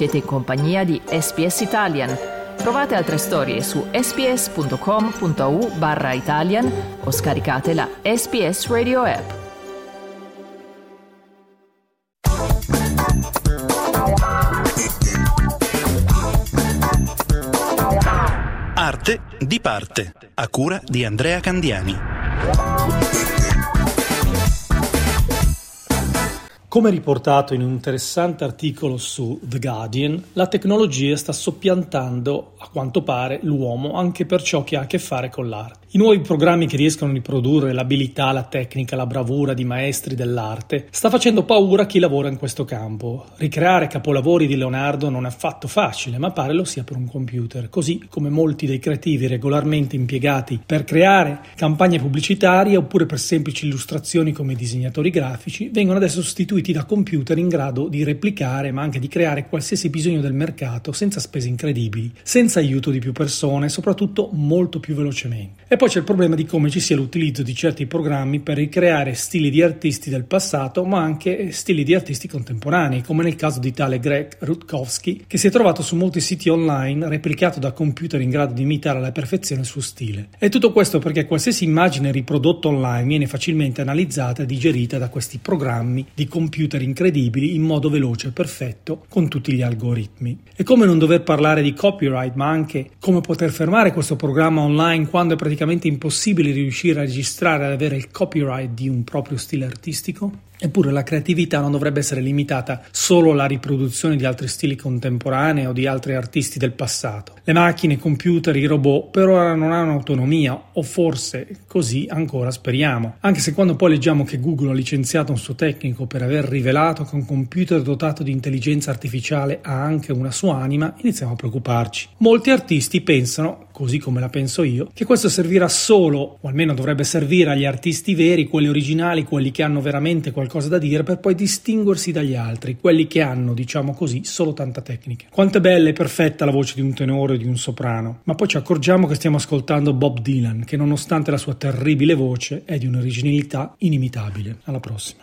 Siete in compagnia di SPS Italian. Trovate altre storie su sps.com.au barra Italian o scaricate la SPS Radio app. Arte di parte, a cura di Andrea Candiani. Come riportato in un interessante articolo su The Guardian, la tecnologia sta soppiantando, a quanto pare, l'uomo anche per ciò che ha a che fare con l'arte. I nuovi programmi che riescono a riprodurre l'abilità, la tecnica, la bravura di maestri dell'arte sta facendo paura a chi lavora in questo campo. Ricreare capolavori di Leonardo non è affatto facile, ma pare lo sia per un computer, così come molti dei creativi regolarmente impiegati per creare campagne pubblicitarie oppure per semplici illustrazioni come disegnatori grafici vengono adesso sostituiti da computer in grado di replicare ma anche di creare qualsiasi bisogno del mercato senza spese incredibili, senza aiuto di più persone e soprattutto molto più velocemente. E poi c'è il problema di come ci sia l'utilizzo di certi programmi per ricreare stili di artisti del passato, ma anche stili di artisti contemporanei, come nel caso di tale Greg Rutkowski, che si è trovato su molti siti online replicato da computer in grado di imitare alla perfezione il suo stile. E tutto questo perché qualsiasi immagine riprodotta online viene facilmente analizzata e digerita da questi programmi di computer incredibili in modo veloce e perfetto con tutti gli algoritmi. E come non dover parlare di copyright, ma anche come poter fermare questo programma online quando è praticamente praticamente impossibile riuscire a registrare e avere il copyright di un proprio stile artistico? Eppure la creatività non dovrebbe essere limitata solo alla riproduzione di altri stili contemporanei o di altri artisti del passato. Le macchine, i computer, i robot per ora non hanno autonomia, o forse così ancora speriamo. Anche se quando poi leggiamo che Google ha licenziato un suo tecnico per aver rivelato che un computer dotato di intelligenza artificiale ha anche una sua anima, iniziamo a preoccuparci. Molti artisti pensano, così come la penso io, che questo servirà solo, o almeno dovrebbe servire agli artisti veri, quelli originali, quelli che hanno veramente qualcosa da dire per poi distinguersi dagli altri, quelli che hanno, diciamo così, solo tanta tecnica. Quanto è bella e perfetta la voce di un tenore o di un soprano, ma poi ci accorgiamo che stiamo ascoltando Bob Dylan, che nonostante la sua terribile voce è di un'originalità inimitabile. Alla prossima.